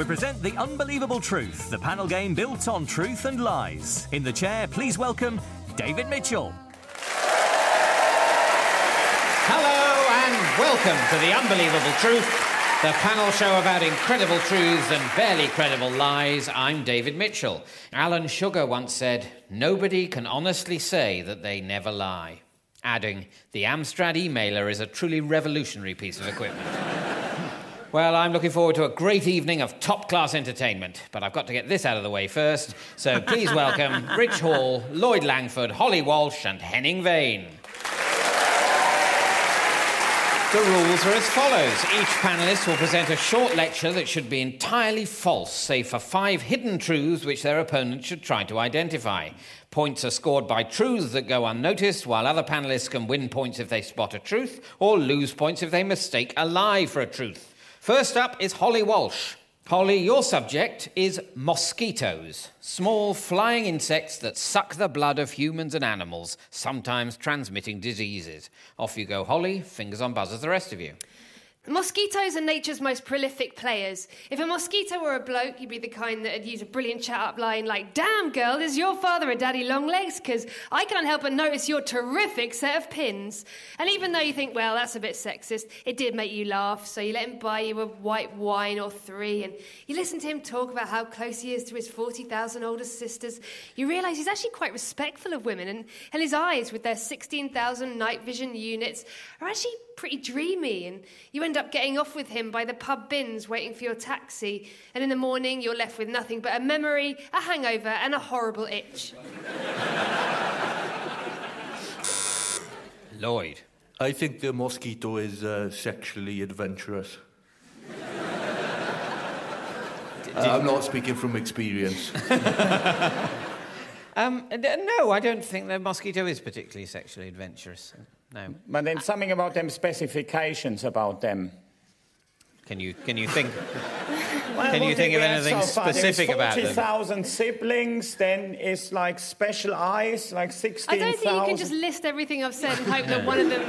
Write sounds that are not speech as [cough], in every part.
we present The Unbelievable Truth, the panel game built on truth and lies. In the chair, please welcome David Mitchell. Hello and welcome to The Unbelievable Truth, the panel show about incredible truths and barely credible lies. I'm David Mitchell. Alan Sugar once said, Nobody can honestly say that they never lie. Adding, the Amstrad emailer is a truly revolutionary piece of equipment. Well, I'm looking forward to a great evening of top class entertainment, but I've got to get this out of the way first. So please welcome [laughs] Rich Hall, Lloyd Langford, Holly Walsh, and Henning Wehn. The rules are as follows. Each panelist will present a short lecture that should be entirely false, save for five hidden truths which their opponent should try to identify. Points are scored by truths that go unnoticed, while other panelists can win points if they spot a truth, or lose points if they mistake a lie for a truth. First up is Holly Walsh. Holly, your subject is mosquitoes, small flying insects that suck the blood of humans and animals, sometimes transmitting diseases. Off you go, Holly. Fingers on buzzers, the rest of you. Mosquitoes are nature's most prolific players. If a mosquito were a bloke, he'd be the kind that'd use a brilliant chat up line like, Damn, girl, is your father a daddy long legs? Because I can't help but notice your terrific set of pins. And even though you think, well, that's a bit sexist, it did make you laugh, so you let him buy you a white wine or three, and you listen to him talk about how close he is to his 40,000 older sisters. You realise he's actually quite respectful of women, and, and his eyes, with their 16,000 night vision units, are actually pretty dreamy, and you end up getting off with him by the pub bins waiting for your taxi, and in the morning you're left with nothing but a memory, a hangover, and a horrible itch. [laughs] Lloyd. I think the mosquito is uh, sexually adventurous. [laughs] Uh, I'm not speaking from experience. [laughs] Um, no, I don't think the mosquito is particularly sexually adventurous. No. But then something about them specifications about them. Can you can you think? [laughs] Well, Can you think of anything so specific There's about them? 40,000 siblings, then it's like special eyes, like I don't think you can just list everything I've said and hope that one of them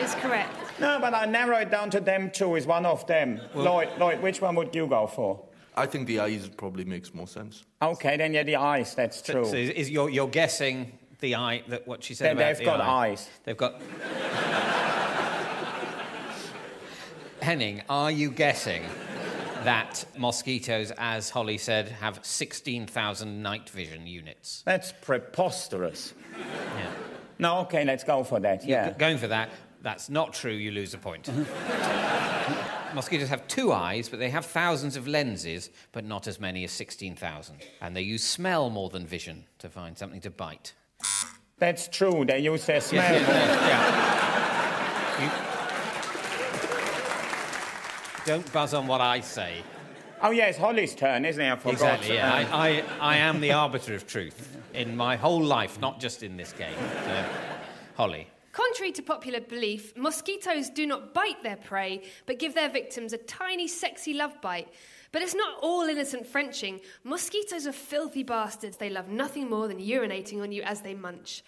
is correct. No, but I narrow it down to them two is one of them. Lloyd, Lloyd, which one would you go for? I think the eyes probably makes more sense. Okay, then yeah, the eyes, that's true. So is, is you're, you're guessing the eye that what she said They- about they've the got eye. eyes. They've got. Henning, are you guessing that mosquitoes, as Holly said, have 16,000 night vision units? That's preposterous. Yeah. No, okay, let's go for that, yeah. Going for that, that's not true, you lose a point. [laughs] Mosquitoes have two eyes, but they have thousands of lenses, but not as many as 16,000. And they use smell more than vision to find something to bite. That's true, they use their smell. yeah. You- Don't buzz on what I say. Oh, yeah, it's Holly's turn, isn't it? I forgot. Exactly, yeah. Uh, I, I, I am the arbiter of truth in my whole life, not just in this game. So, Holly. Contrary to popular belief, mosquitoes do not bite their prey, but give their victims a tiny, sexy love bite. But it's not all innocent Frenching. Mosquitoes are filthy bastards. They love nothing more than urinating on you as they munch.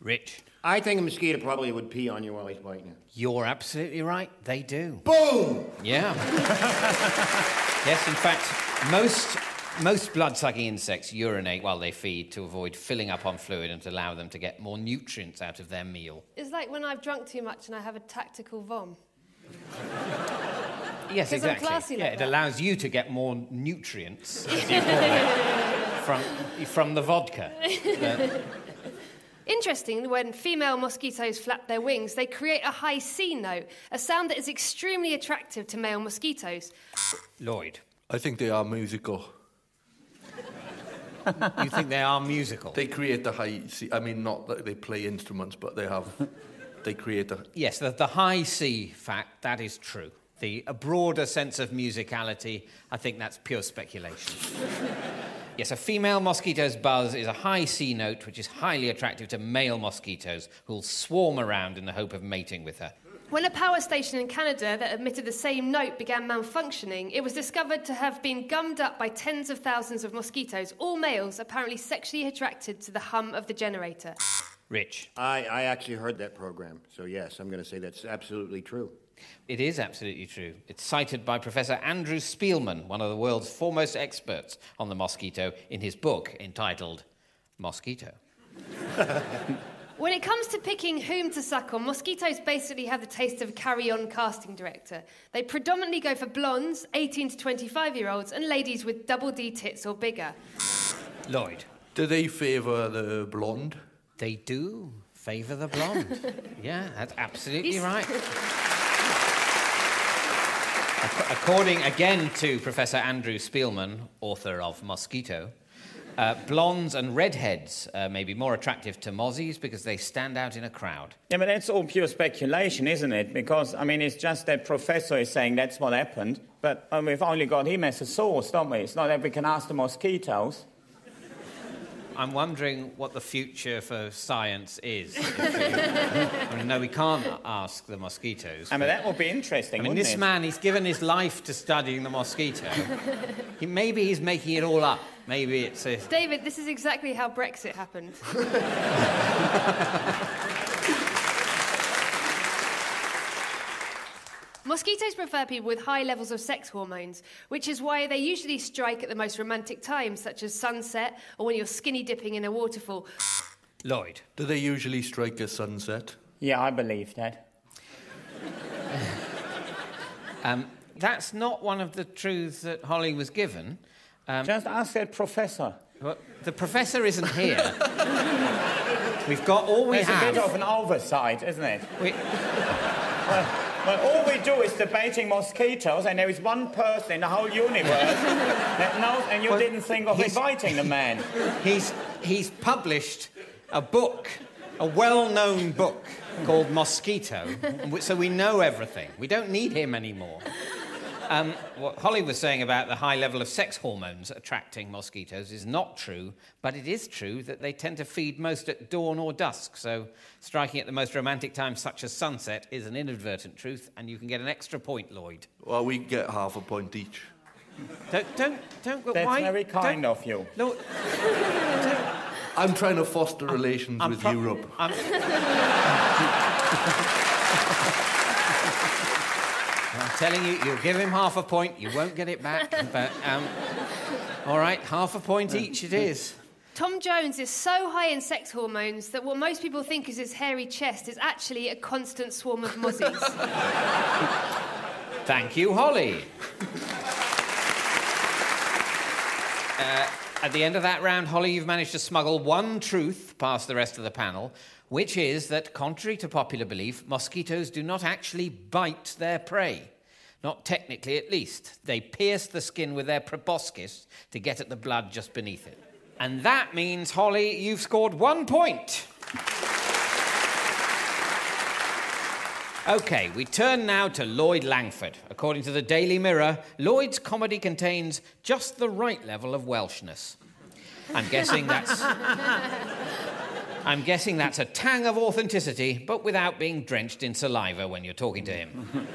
Rich. I think a mosquito probably would pee on you while he's biting you. You're absolutely right. They do. Boom! Yeah. [laughs] yes, in fact, most most blood-sucking insects urinate while they feed to avoid filling up on fluid and to allow them to get more nutrients out of their meal. It's like when I've drunk too much and I have a tactical vom. Yes, 'Cause I'm exactly. classy yeah, like it that. allows you to get more nutrients, as you call it, [laughs] from from the vodka. But- [laughs] Interesting, when female mosquitoes flap their wings, they create a high C note, a sound that is extremely attractive to male mosquitoes. Lloyd, I think they are musical. [laughs] you think they are musical? They create the high. C- I mean, not that they play instruments, but they have. They create a. Yes, the, the high C fact, that is true. The a broader sense of musicality, I think that's pure speculation. [laughs] yes, a female mosquito's buzz is a high C note, which is highly attractive to male mosquitoes who'll swarm around in the hope of mating with her. When a power station in Canada that emitted the same note began malfunctioning, it was discovered to have been gummed up by tens of thousands of mosquitoes, all males apparently sexually attracted to the hum of the generator. Rich. I, I actually heard that program, so yes, I'm going to say that's absolutely true. It is absolutely true. It's cited by Professor Andrew Spielman, one of the world's foremost experts on the mosquito, in his book entitled Mosquito. [laughs] When it comes to picking whom to suck on, mosquitoes basically have the taste of a carry on casting director. They predominantly go for blondes, 18 to 25 year olds, and ladies with double D tits or bigger. Lloyd. Do they favour the blonde? They do favour the blonde. [laughs] yeah, that's absolutely He's- right. Ac- According again to Professor Andrew Spielman, author of Mosquito, uh, blondes and redheads uh, may be more attractive to mozzies because they stand out in a crowd. Yeah, but that's all pure speculation, isn't it? Because, I mean, it's just that professor is saying that's what happened, but we've only got him as a source, don't we? It's not that we can ask the mosquitoes. I'm wondering what the future for science is. [laughs] I mean, no, we can't ask the mosquitoes. I mean, that would be interesting, I mean, this it? man, he's given his life to studying the mosquito. he, maybe he's making it all up. Maybe it's a. David, this is exactly how Brexit happened. [laughs] Mosquitoes prefer people with high levels of sex hormones, which is why they usually strike at the most romantic times, such as sunset or when you're skinny dipping in a waterfall. Lloyd. Do they usually strike at sunset? Yeah, I believe that. Um, that's not one of the truths that Holly was given. Just ask that professor. Well, the professor isn't here. [laughs] We've got all we There's a bit of an oversight, isn't it? We- Well, all we do is debating mosquitoes, and there is one person in the whole universe [laughs] that knows, and you Well, didn't think of inviting the man. [laughs] he's, he's published a book, a well known book called Mosquito, [laughs] so we know everything. We don't need him anymore. Um, what Holly was saying about the high level of sex hormones attracting mosquitoes is not true, but it is true that they tend to feed most at dawn or dusk. So, striking at the most romantic time, such as sunset, is an inadvertent truth, and you can get an extra point, Lloyd. Well, we get half a point each. Don't, don't, don't go. That's why, very kind don't- of you. No, I'm trying to foster relations I'm with pro- Europe. I'm, I'm telling you, you'll give him half a point, you won't get it back. [laughs] But, um, all right, half a point each it is. Tom Jones is so high in sex hormones that what most people think is his hairy chest is actually a constant swarm of mozzies. [laughs] Thank you, Holly. Uh, at the end of that round, Holly, you've managed to smuggle one truth past the rest of the panel, which is that, contrary to popular belief, mosquitoes do not actually bite their prey. Not technically, at least. They pierce the skin with their proboscis to get at the blood just beneath it. And that means, Holly, you've scored one point. Okay, we turn now to Lloyd Langford. According to the Daily Mirror, Lloyd's comedy contains just the right level of Welshness. I'm guessing that's. I'm guessing that's a tang of authenticity, but without being drenched in saliva when you're talking to him.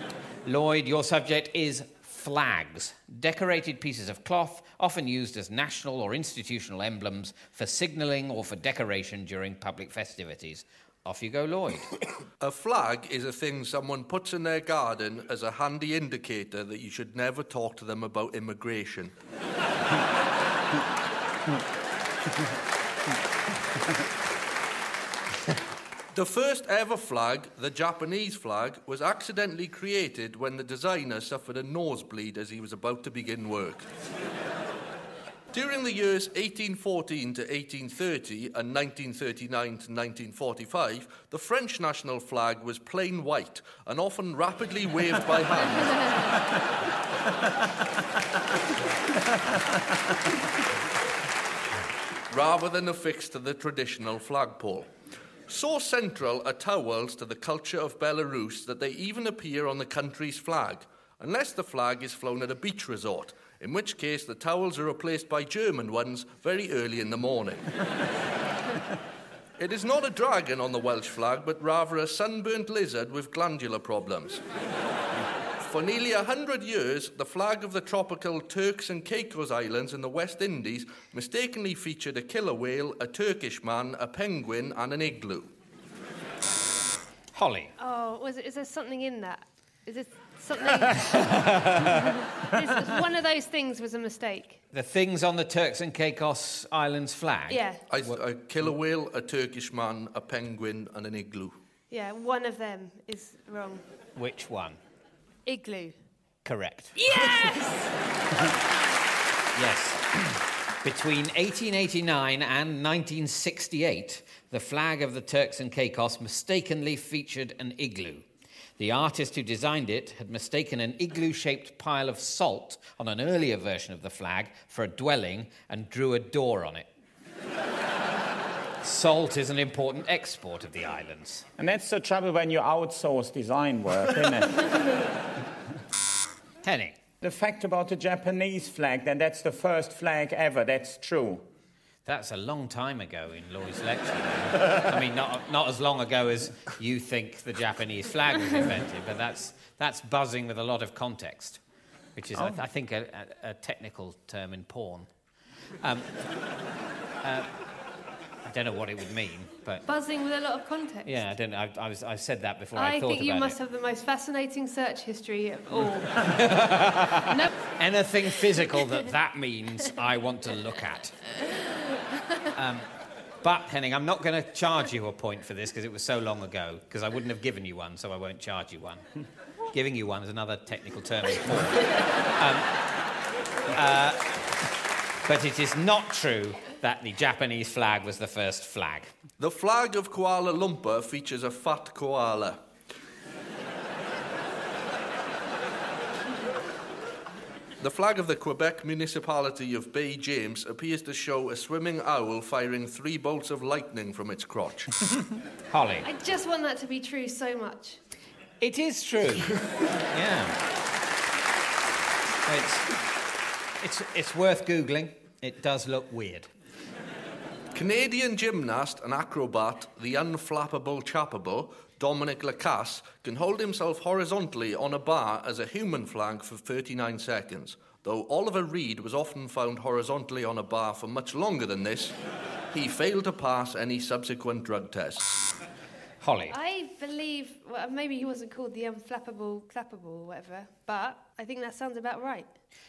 Lloyd, your subject is flags, decorated pieces of cloth, often used as national or institutional emblems for signalling or for decoration during public festivities. Off you go, Lloyd. [coughs] A flag is a thing someone puts in their garden as a handy indicator that you should never talk to them about immigration. [laughs] the first ever flag, the Japanese flag, was accidentally created when the designer suffered a nosebleed as he was about to begin work. [laughs] During the years 1814 to 1830 and 1939 to 1945, the French national flag was plain white and often rapidly waved by hand. [laughs] rather than affixed to the traditional flagpole. So central are towels to the culture of Belarus that they even appear on the country's flag, unless the flag is flown at a beach resort, in which case the towels are replaced by German ones very early in the morning. it is not a dragon on the Welsh flag, but rather a sunburnt lizard with glandular problems. For nearly a hundred years, the flag of the tropical Turks and Caicos Islands in the West Indies mistakenly featured a killer whale, a Turkish man, a penguin, and an igloo. Holly. oh, was it, is there something in that? Is [laughs] this something? this, one of those things was a mistake. The things on the Turks and Caicos Islands flag? Yeah, I, a killer whale, a Turkish man, a penguin, and an igloo. yeah, one of them is wrong. Which one? Igloo. Correct. Yes! [laughs] Yes. Between 1889 and 1968, the flag of the Turks and Caicos mistakenly featured an igloo. The artist who designed it had mistaken an igloo shaped pile of salt on an earlier version of the flag for a dwelling and drew a door on it. Salt is an important export of the islands. And that's the trouble when you outsource design work, isn't it? [laughs] Henning. the fact about the Japanese flag, then that's the first flag ever, that's true. That's a long time ago in Lloyd's lecture. I mean, not, not as long ago as you think the Japanese flag was invented, but that's, that's buzzing with a lot of context, which is, I, th- I think, a, a, a technical term in porn. Um, uh, I don't know what it would mean, but Buzzing with a lot of context. yeah, I don't know. I, I, was, I said that before I, I think you must it. have the most fascinating search history of [laughs] all. no, Anything physical that that means, I want to look at. Um, but, Henning, I'm not going to charge you a point for this because it was so long ago, because I wouldn't have given you one, so I won't charge you one. [laughs] Giving you one is another technical term. [laughs] Um, uh, but it is not true that the Japanese flag was the first flag. The flag of Kuala Lumpur features a fat koala. The flag of the Quebec municipality of Baie-James appears to show a swimming owl firing three bolts of lightning from its crotch. [laughs] Holly. I just want that to be true so much. It is true. [laughs] yeah. It's, it's, it's worth Googling. It does look weird. Canadian gymnast and acrobat, the unflappable chappable, Dominic Lacasse, can hold himself horizontally on a bar as a human flag for 39 seconds. Though Oliver Reed was often found horizontally on a bar for much longer than this, he failed to pass any subsequent drug tests. Holly. I believe, well, maybe he wasn't called the unflappable clappable or whatever, but I think that sounds about right.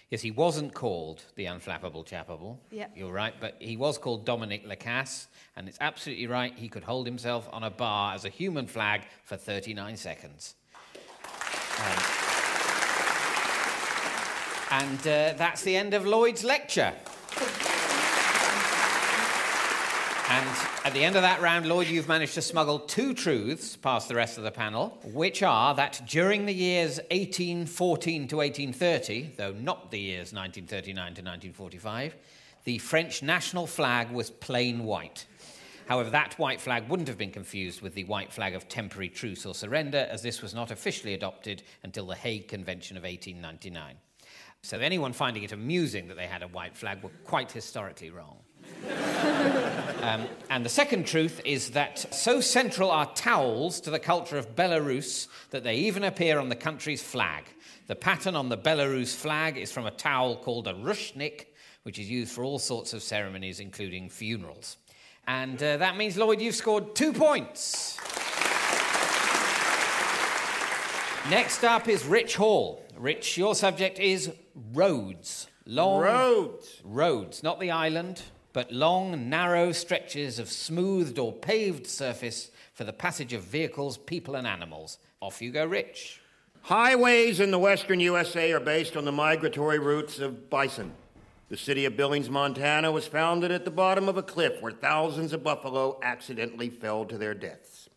Yes, he wasn't called the unflappable chappable. Yeah. You're right, but he was called Dominic Lacasse, and it's absolutely right. He could hold himself on a bar as a human flag for 39 seconds. Um, and uh, that's the end of Lloyd's lecture. And at the end of that round, Lloyd, you've managed to smuggle two truths past the rest of the panel, which are that during the years 1814 to 1830, though not the years 1939 to 1945, the French national flag was plain white. However, that white flag wouldn't have been confused with the white flag of temporary truce or surrender, as this was not officially adopted until the Hague Convention of 1899. So anyone finding it amusing that they had a white flag were quite historically wrong. [laughs] Um, and the second truth is that so central are towels to the culture of Belarus that they even appear on the country's flag. The pattern on the Belarus flag is from a towel called a rushnik, which is used for all sorts of ceremonies, including funerals. And uh, that means, Lloyd, you've scored two points. Next up is Rich Hall. Rich, your subject is roads. Long Roads. roads, not the island, but long, narrow stretches of smoothed or paved surface for the passage of vehicles, people, and animals. Off you go, Rich. Highways in the western USA are based on the migratory routes of bison. The city of Billings, Montana was founded at the bottom of a cliff where thousands of buffalo accidentally fell to their deaths.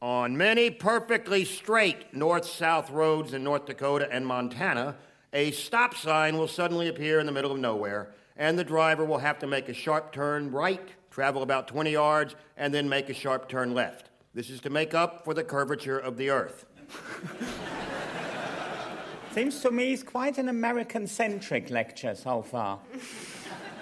On many perfectly straight north south roads in North Dakota and Montana, a stop sign will suddenly appear in the middle of nowhere, and the driver will have to make a sharp turn right, travel about 20 yards, and then make a sharp turn left. This is to make up for the curvature of the earth. Seems to me it's quite an American centric lecture so far.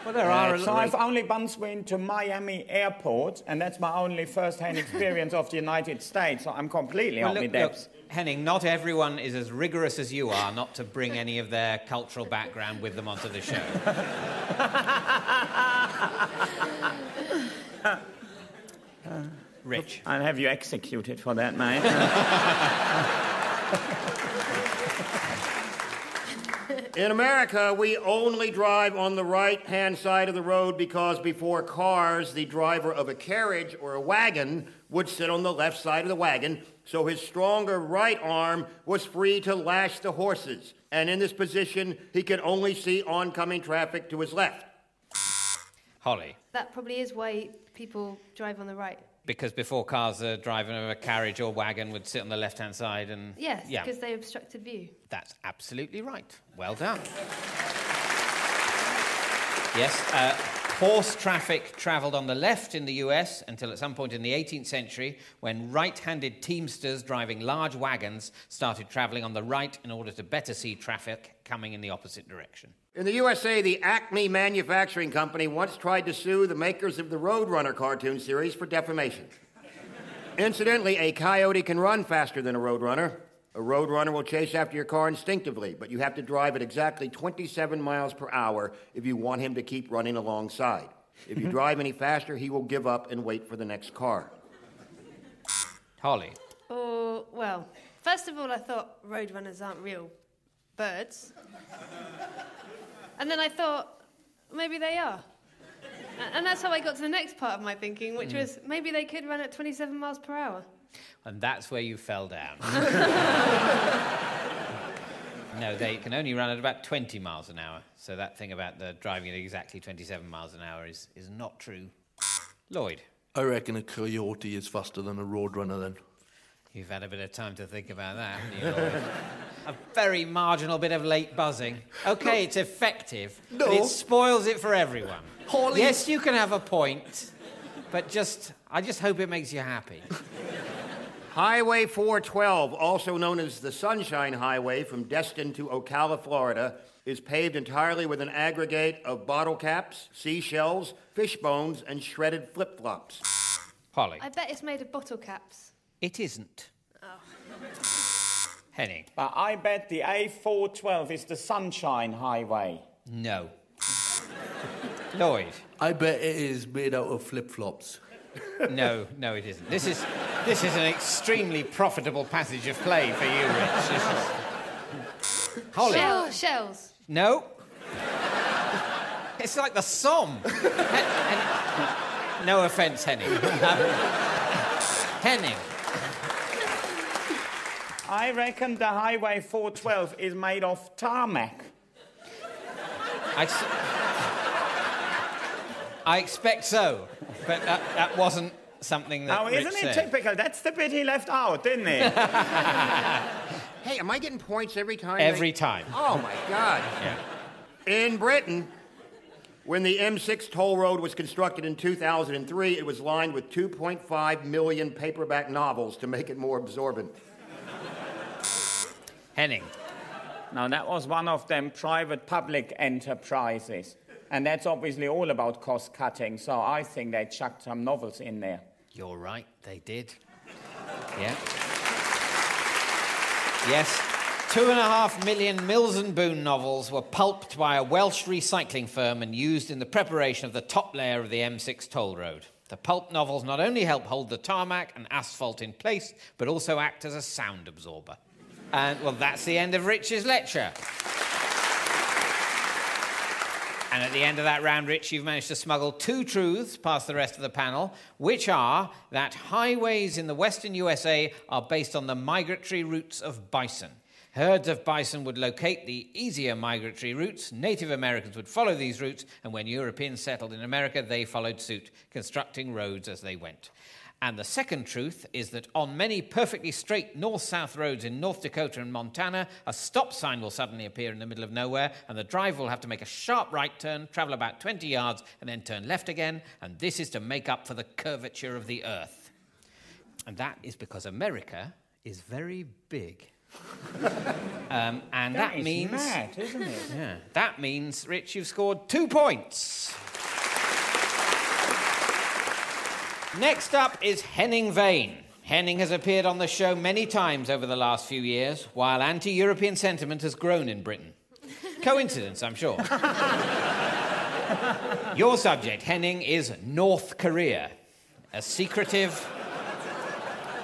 Well, there are. Uh, so I've only once been to Miami Airport, and that's my only first hand experience of the United States, so I'm completely Well, on my depths. Henning, not everyone is as rigorous as you are not to bring any of their cultural background with them onto the show. [laughs] Rich. I'll have you executed for that, mate. [laughs] In America, we only drive on the right hand side of the road because before cars, the driver of a carriage or a wagon would sit on the left side of the wagon, so his stronger right arm was free to lash the horses. And in this position, he could only see oncoming traffic to his left. Holly. That probably is why people drive on the right. Because before cars, the driver of a carriage or wagon would sit on the left hand side and. Yes, Yeah. because they obstructed view. That's absolutely right. Well done. Yes, uh, horse traffic travelled on the left in the US until at some point in the 18th century when right handed teamsters driving large wagons started travelling on the right in order to better see traffic coming in the opposite direction. In the USA, the Acme Manufacturing Company once tried to sue the makers of the Roadrunner cartoon series for defamation. Incidentally, a coyote can run faster than a roadrunner. A roadrunner will chase after your car instinctively, but you have to drive at exactly 27 miles per hour if you want him to keep running alongside. If you [laughs] drive any faster, he will give up and wait for the next car. Holly. Or, well, first of all, I thought roadrunners aren't real birds. and then I thought, maybe they are. And that's how I got to the next part of my thinking, which hmm. was maybe they could run at 27 miles per hour. And that's where you fell down. [laughs] [laughs] no, they can only run at about 20 miles an hour. So that thing about the driving at exactly 27 miles an hour is, is not true. Lloyd, I reckon a coyote is faster than a roadrunner then. you've had a bit of time to think about that, haven't you, Lloyd? a very marginal bit of late buzzing. Okay, it's effective, but it spoils it for everyone. Holly- Yes, you can have a point, but just I just hope it makes you happy. Highway 412, also known as the Sunshine Highway from Destin to Ocala, Florida, is paved entirely with an aggregate of bottle caps, seashells, fish bones, and shredded flip flops. Holly, I bet it's made of bottle caps. it isn't. Oh. Henning, But I bet the A412 is the Sunshine Highway. no. Lloyd. I bet it is made out of flip flops. No, no, it isn't. This is, this is an extremely profitable passage of play for you, Rich. This. [laughs] Holly. Shell, shells. No. It's like the Somme. Hen- Hen- no offence, Henning. Um, Henning. I reckon the Highway 412 is made of tarmac. I, s- I expect so, but that, that wasn't something that oh, Now, Rich isn't it said. typical? That's the bit he left out, didn't he? [laughs] Hey, am I getting points every time? Every they- time. Oh my God. Yeah. In Britain, when the M6 toll road was constructed in 2003, it was lined with 2.5 million paperback novels to make it more absorbent. Henning. now, that was one of them private public enterprises. And that's obviously all about cost cutting, so I think they chucked some novels in there. You're right, they did. Yeah. Yes, two and a half million Mills and Boon novels were pulped by a Welsh recycling firm and used in the preparation of the top layer of the M6 toll road. The pulp novels not only help hold the tarmac and asphalt in place, but also act as a sound absorber. And, well, that's the end of Rich's lecture. And at the end of that round, Rich, you've managed to smuggle two truths past the rest of the panel, which are that highways in the western USA are based on the migratory routes of bison. Herds of bison would locate the easier migratory routes. Native Americans would follow these routes, and when Europeans settled in America, they followed suit, constructing roads as they went. And the second truth is that on many perfectly straight north south roads in North Dakota and Montana, a stop sign will suddenly appear in the middle of nowhere, and the driver will have to make a sharp right turn, travel about 20 yards, and then turn left again. And this is to make up for the curvature of the earth. And that is because America is very big. [laughs] um, and that, means. mad, isn't it? [laughs] Yeah, that means, Rich, you've scored two points. Next up is Henning Wehn. Henning has appeared on the show many times over the last few years, while anti European sentiment has grown in Britain. Coincidence, I'm sure. Your subject, Henning, is North Korea, a secretive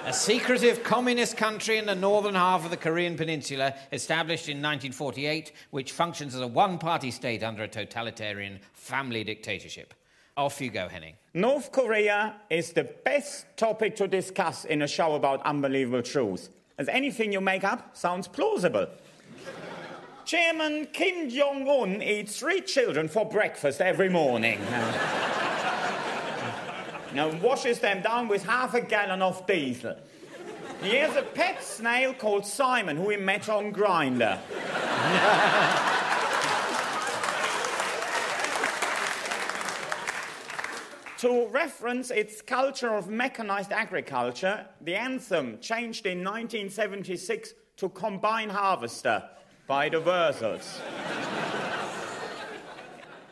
A secretive communist country in the northern half of the Korean peninsula, established in 1948, which functions as a one party state under a totalitarian family dictatorship. Off you go, Henning. North Korea is the best topic to discuss in a show about unbelievable truths, as anything you make up sounds plausible. [laughs] Chairman Kim Jong un eats three children for breakfast every morning. [laughs] now washes them down with half a gallon of diesel. He has a pet snail called Simon, who he met on Grindr. [laughs] to reference its culture of mechanized agriculture, the anthem changed in 1976 to Combine Harvester by the Wurzels. [laughs]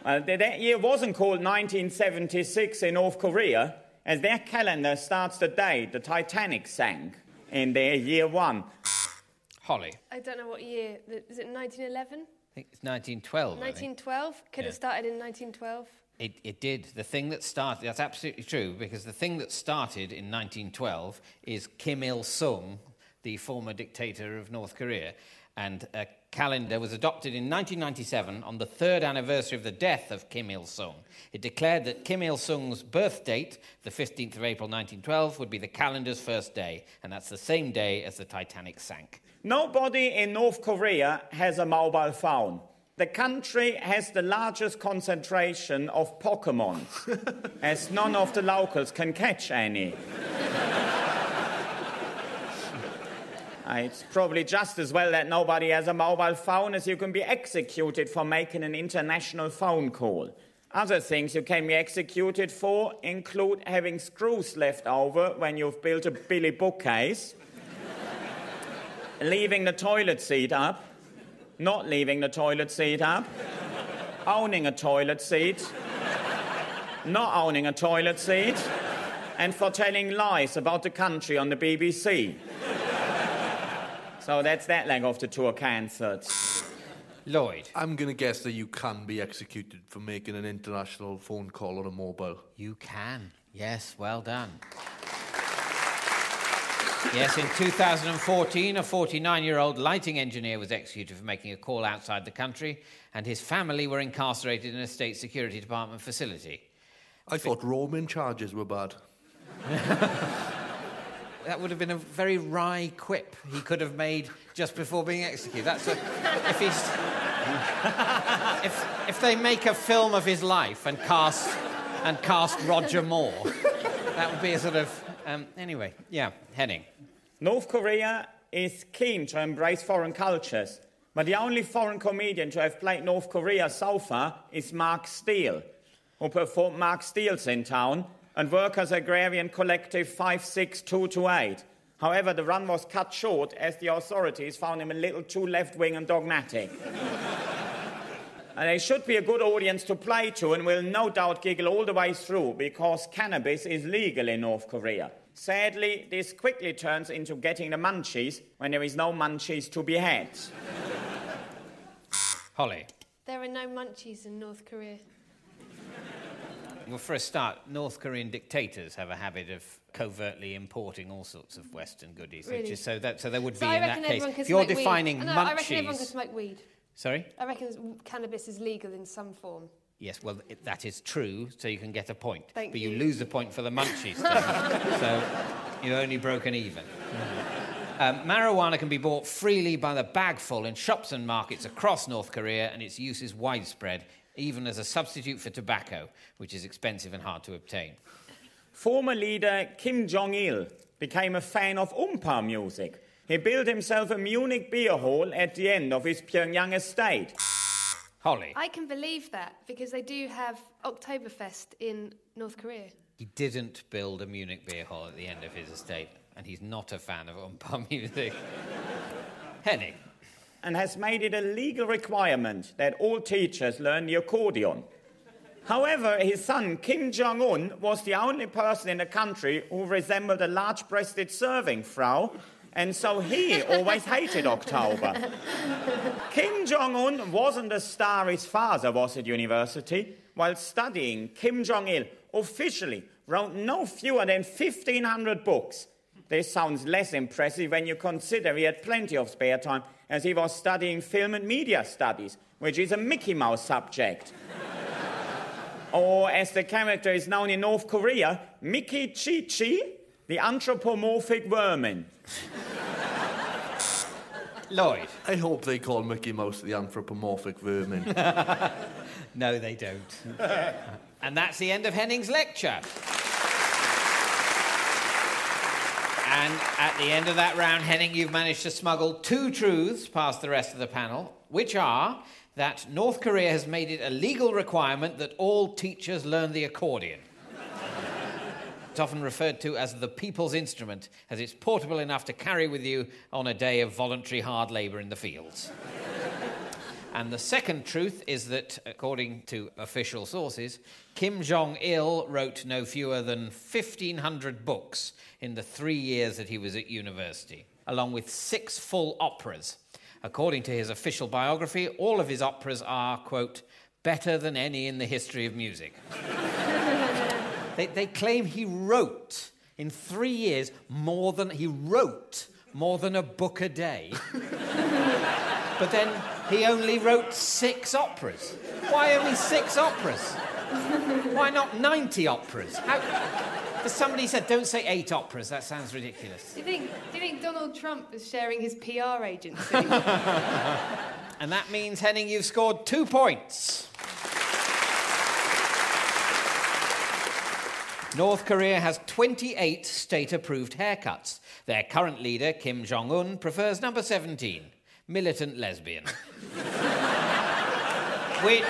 Uh, that year wasn't called 1976 in North Korea, as their calendar starts the day the Titanic sank in their year one. Holly. I don't know what year. Is it 1911? I think it's 1912. I think. 1912? Could Yeah. it started in 1912? It, it did. The thing that started, that's absolutely true, because the thing that started in 1912 is Kim Il sung, the former dictator of North Korea. And a calendar was adopted in 1997 on the third anniversary of the death of Kim Il sung. It declared that Kim Il sung's birth date, the 15th of April 1912, would be the calendar's first day, and that's the same day as the Titanic sank. Nobody in North Korea has a mobile phone. The country has the largest concentration of Pokemon, [laughs] as none of the locals can catch any. [laughs] Uh, It's probably just as well that nobody has a mobile phone as you can be executed for making an international phone call. Other things you can be executed for include having screws left over when you've built a Billy bookcase, [laughs] leaving the toilet seat up, not leaving the toilet seat up, owning a toilet seat, not owning a toilet seat, and for telling lies about the country on the BBC. So that's that leg of the tour cancelled. Lloyd, I'm going to guess that you can be executed for making an international phone call on a mobile. you can. Yes, well done. Yes, in 2014, a 49 year old lighting engineer was executed for making a call outside the country, and his family were incarcerated in a state security department facility. I thought roaming charges were bad. [laughs] That would have been a very wry quip he could have made just before being executed. That's a, if he's. [laughs] If, if they make a film of his life and cast, and cast Roger Moore, that would be a sort of. Um, anyway, yeah, Henning. North Korea is keen to embrace foreign cultures, but the only foreign comedian to have played North Korea so far is Mark Steel, who performed Mark Steel's in town and Workers' Agrarian Collective 56228. However, the run was cut short as the authorities found him a little too left wing and dogmatic. [laughs] and they should be a good audience to play to and will no doubt giggle all the way through because cannabis is legal in North Korea. Sadly, this quickly turns into getting the munchies when there is no munchies to be had. [laughs] Holly. There are no munchies in North Korea. Well, for a start, North Korean dictators have a habit of covertly importing all sorts of Western goodies. which Really? is- so, that, so there would So be I in that case. If you're smoke weed. defining no, munchies. I reckon everyone can smoke weed. Sorry? I reckon cannabis is legal in some form. Yes, well, it, that is true, so you can get a point. Thank but you. you. lose a point for the munchies [laughs] so you've only broken even. Um, marijuana can be bought freely by the bagful in shops and markets across North Korea, and its use is widespread, even as a substitute for tobacco, which is expensive and hard to obtain. Former leader Kim Jong il became a fan of Oompa music. He built himself a Munich beer hall at the end of his Pyongyang estate. Holly, I can believe that because they do have Oktoberfest in North Korea. he didn't build a Munich beer hall at the end of his estate, and he's not a fan of Oompa [laughs] music. Henning, and has made it a legal requirement that all teachers learn the accordion. However, his son Kim Jong un was the only person in the country who resembled a large breasted serving frau, and so he always hated October. Kim Jong un wasn't the star his father was at university. While studying, Kim Jong il officially wrote no fewer than 1,500 books. This sounds less impressive when you consider he had plenty of spare time as he was studying film and media studies, which is a Mickey Mouse subject. or, as the character is known in North Korea, Mickey Chi Chi, the anthropomorphic vermin. Lloyd. I hope they call Mickey Mouse the anthropomorphic vermin. [laughs] No, they don't. [laughs] and that's the end of Henning's lecture. And at the end of that round, Henning, you've managed to smuggle two truths past the rest of the panel, which are that North Korea has made it a legal requirement that all teachers learn the accordion. It's often referred to as the people's instrument, as it's portable enough to carry with you on a day of voluntary hard labour in the fields. [laughs] And the second truth is that, according to official sources, Kim Jong il wrote no fewer than 1,500 books in the three years that he was at university, along with six full operas. According to his official biography, all of his operas are, quote, better than any in the history of music. [laughs] they, they claim he wrote in three years more than he wrote more than a book a day. [laughs] but then he only wrote six operas. Why only six operas? Why not 90 operas? How... Somebody said, don't say eight operas. That sounds ridiculous. Do you think, do you think Donald Trump is sharing his PR agency? [laughs] And that means, Henning, you've scored two points. North Korea has 28 state approved haircuts. Their current leader, Kim Jong un, prefers number 17, militant lesbian. [laughs] which.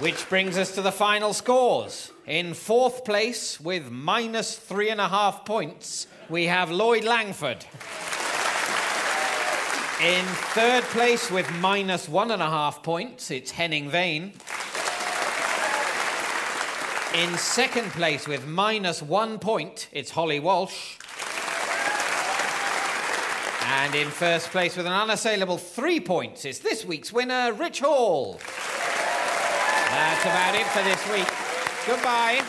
Which brings us to the final scores. In fourth place, with minus three and a half points, we have Lloyd Langford. In third place, with minus one and a half points, it's Henning Wehn. In second place, with minus one point, it's Holly Walsh. And in first place, with an unassailable three points, it's this week's winner, Rich Hall. That's about it for this week. Goodbye.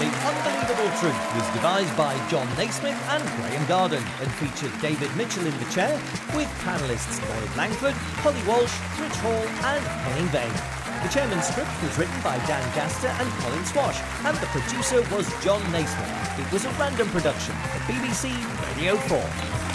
The Unbelievable Truth was devised by Jon Naismith and Graham Garden and featured David Mitchell in the chair with panellists Lloyd Langford, Holly Walsh, Rich Hall and Henning Wehn. The chairman's script was written by Dan Gaster and Colin Swash and the producer was Jon Naismith. It was a random production for BBC Radio 4.